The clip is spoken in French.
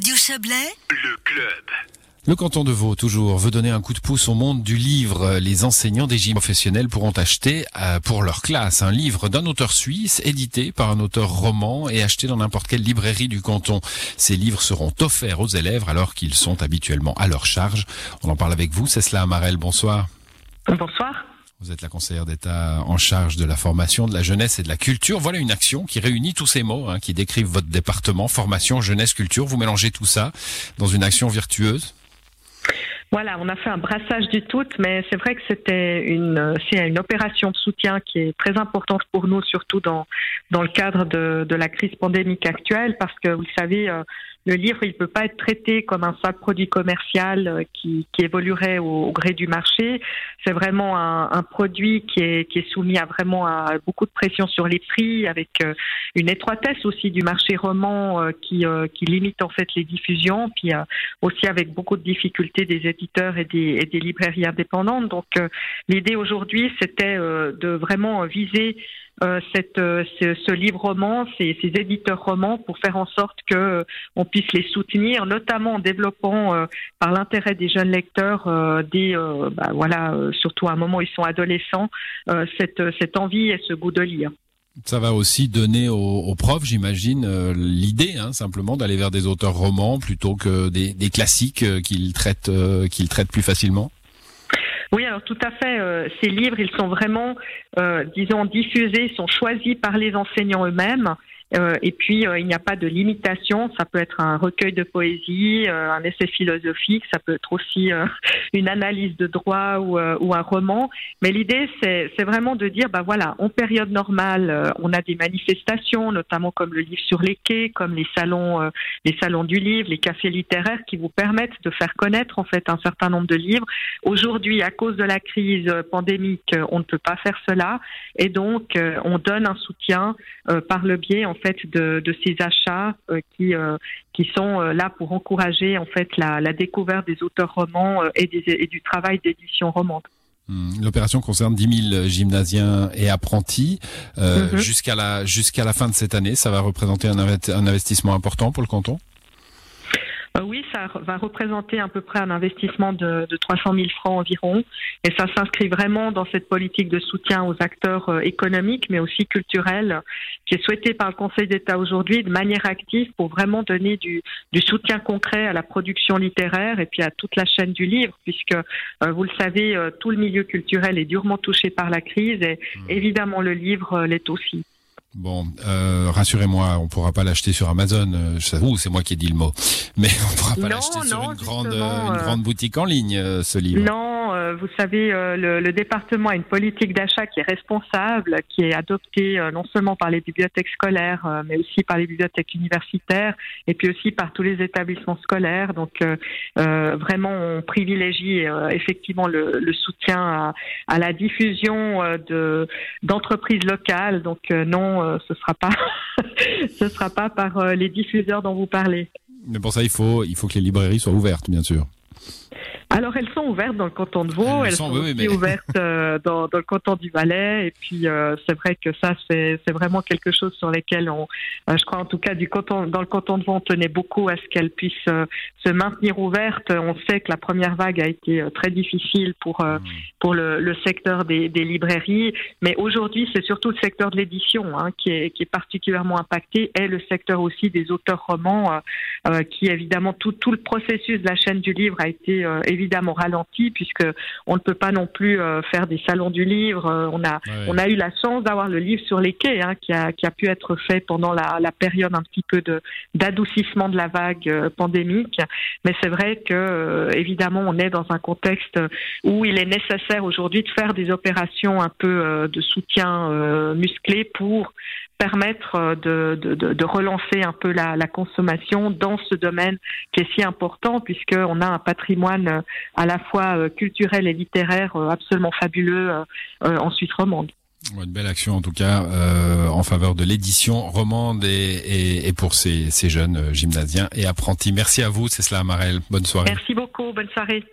Radio Chablais, le club. Le canton de Vaud, toujours, veut donner un coup de pouce au monde du livre. Les enseignants des gym professionnels pourront acheter euh, pour leur classe un livre d'un auteur suisse, édité par un auteur roman et acheté dans n'importe quelle librairie du canton. Ces livres seront offerts aux élèves alors qu'ils sont habituellement à leur charge. On en parle avec vous, c'est cela, Amarel, bonsoir. Bonsoir. Vous êtes la conseillère d'État en charge de la formation, de la jeunesse et de la culture. Voilà une action qui réunit tous ces mots, hein, qui décrivent votre département, formation, jeunesse, culture. Vous mélangez tout ça dans une action virtueuse. Voilà, on a fait un brassage du tout, mais c'est vrai que c'était une, c'est une opération de soutien qui est très importante pour nous, surtout dans, dans le cadre de, de la crise pandémique actuelle, parce que vous le savez, euh, le livre, il ne peut pas être traité comme un simple produit commercial euh, qui, qui évoluerait au, gré du marché. C'est vraiment un, un, produit qui est, qui est soumis à vraiment à beaucoup de pression sur les prix, avec euh, une étroitesse aussi du marché roman euh, qui, qui limite en fait les diffusions, puis aussi avec beaucoup de difficultés des éditeurs et des, et des librairies indépendantes. Donc l'idée aujourd'hui, c'était de vraiment viser euh, euh, ce, livre roman, ces, éditeurs romans, pour faire en sorte que euh, on puisse les soutenir, notamment en développant par l'intérêt des jeunes lecteurs, des, bah, voilà, surtout à un moment où ils sont adolescents, cette, cette envie et ce goût de lire. Ça va aussi donner aux, profs, j'imagine, l'idée hein, simplement d'aller vers des auteurs romans plutôt que des, des classiques qu'ils traitent, qu'ils traitent plus facilement. Tout à fait. Euh, ces livres, ils sont vraiment, euh, disons, diffusés, sont choisis par les enseignants eux-mêmes. Euh, et puis, euh, il n'y a pas de limitation. Ça peut être un recueil de poésie, euh, un essai philosophique, ça peut être aussi une analyse de droit ou, un roman. Mais l'idée, c'est vraiment de dire, bah voilà, en période normale, on a des manifestations, notamment comme le livre sur les quais, comme les salons, les salons du livre, les cafés littéraires, qui vous permettent de faire connaître en fait un certain nombre de livres. Aujourd'hui, à cause de la crise pandémique, on ne peut pas faire cela, et donc on donne un soutien par le biais fait de, ces achats euh, qui euh, qui sont euh, là pour encourager en fait la, découverte des auteurs romans et, du travail d'édition romande. Hmm. L'opération concerne 10 000 gymnasiens et apprentis mhm. jusqu'à la jusqu'à la fin de cette année. Ça va représenter un investissement important pour le canton? Euh, oui, ça va représenter à peu près un investissement de, de 300 000 francs environ. Et ça s'inscrit vraiment dans cette politique de soutien aux acteurs euh, économiques, mais aussi culturels, qui est souhaitée par le Conseil d'État aujourd'hui de manière active pour vraiment donner du, du, soutien concret à la production littéraire et puis à toute la chaîne du livre, puisque euh, vous le savez, tout le milieu culturel est durement touché par la crise et mmh. évidemment le livre l'est aussi. Bon, euh, rassurez-moi, on pourra pas l'acheter sur Amazon. Euh, c'est moi qui ai dit le mot, mais on pourra pas l'acheter sur une grande, une grande boutique en ligne, ce livre. Non, euh, vous savez, euh, le, département a une politique d'achat qui est responsable, qui est adoptée euh, non seulement par les bibliothèques scolaires, mais aussi par les bibliothèques universitaires et puis aussi par tous les établissements scolaires. Donc, vraiment, on privilégie effectivement le, soutien à, la diffusion de d'entreprises locales. Donc, non, ce sera pas, ce sera pas par les diffuseurs dont vous parlez. Mais pour ça, il faut, il faut que les librairies soient ouvertes, bien sûr. Alors elles sont ouvertes dans le canton de Vaud, elles, sont, aussi ouvertes euh, dans, dans, le canton du Valais, et puis euh, c'est vrai que ça c'est vraiment quelque chose sur lequel on, euh, je crois en tout cas du canton, dans le canton de Vaud, on tenait beaucoup à ce qu'elles puissent se maintenir ouvertes. On sait que la première vague a été très difficile pour mmh. pour le, le secteur des, des, librairies, mais aujourd'hui c'est surtout le secteur de l'édition hein, qui, est, qui est particulièrement impacté, et le secteur aussi des auteurs romans, qui évidemment tout tout le processus de la chaîne du livre a été évidemment ralenti puisque on ne peut pas non plus euh, faire des salons du livre. Euh, on a on a eu la chance d'avoir le livre sur les quais hein, qui a qui a pu être fait pendant la, la période un petit peu de d'adoucissement de la vague euh, pandémique. Mais c'est vrai que évidemment on est dans un contexte où il est nécessaire aujourd'hui de faire des opérations un peu de soutien musclé pour permettre de, de, de, relancer un peu la, la, consommation dans ce domaine qui est si important puisqu'on a un patrimoine à la fois euh, culturel et littéraire absolument fabuleux en Suisse romande. Une belle action en tout cas euh, en faveur de l'édition romande et, et, et pour ces, ces, jeunes gymnasiens et apprentis. Merci à vous, c'est cela Marel. Bonne soirée. Merci beaucoup, bonne soirée.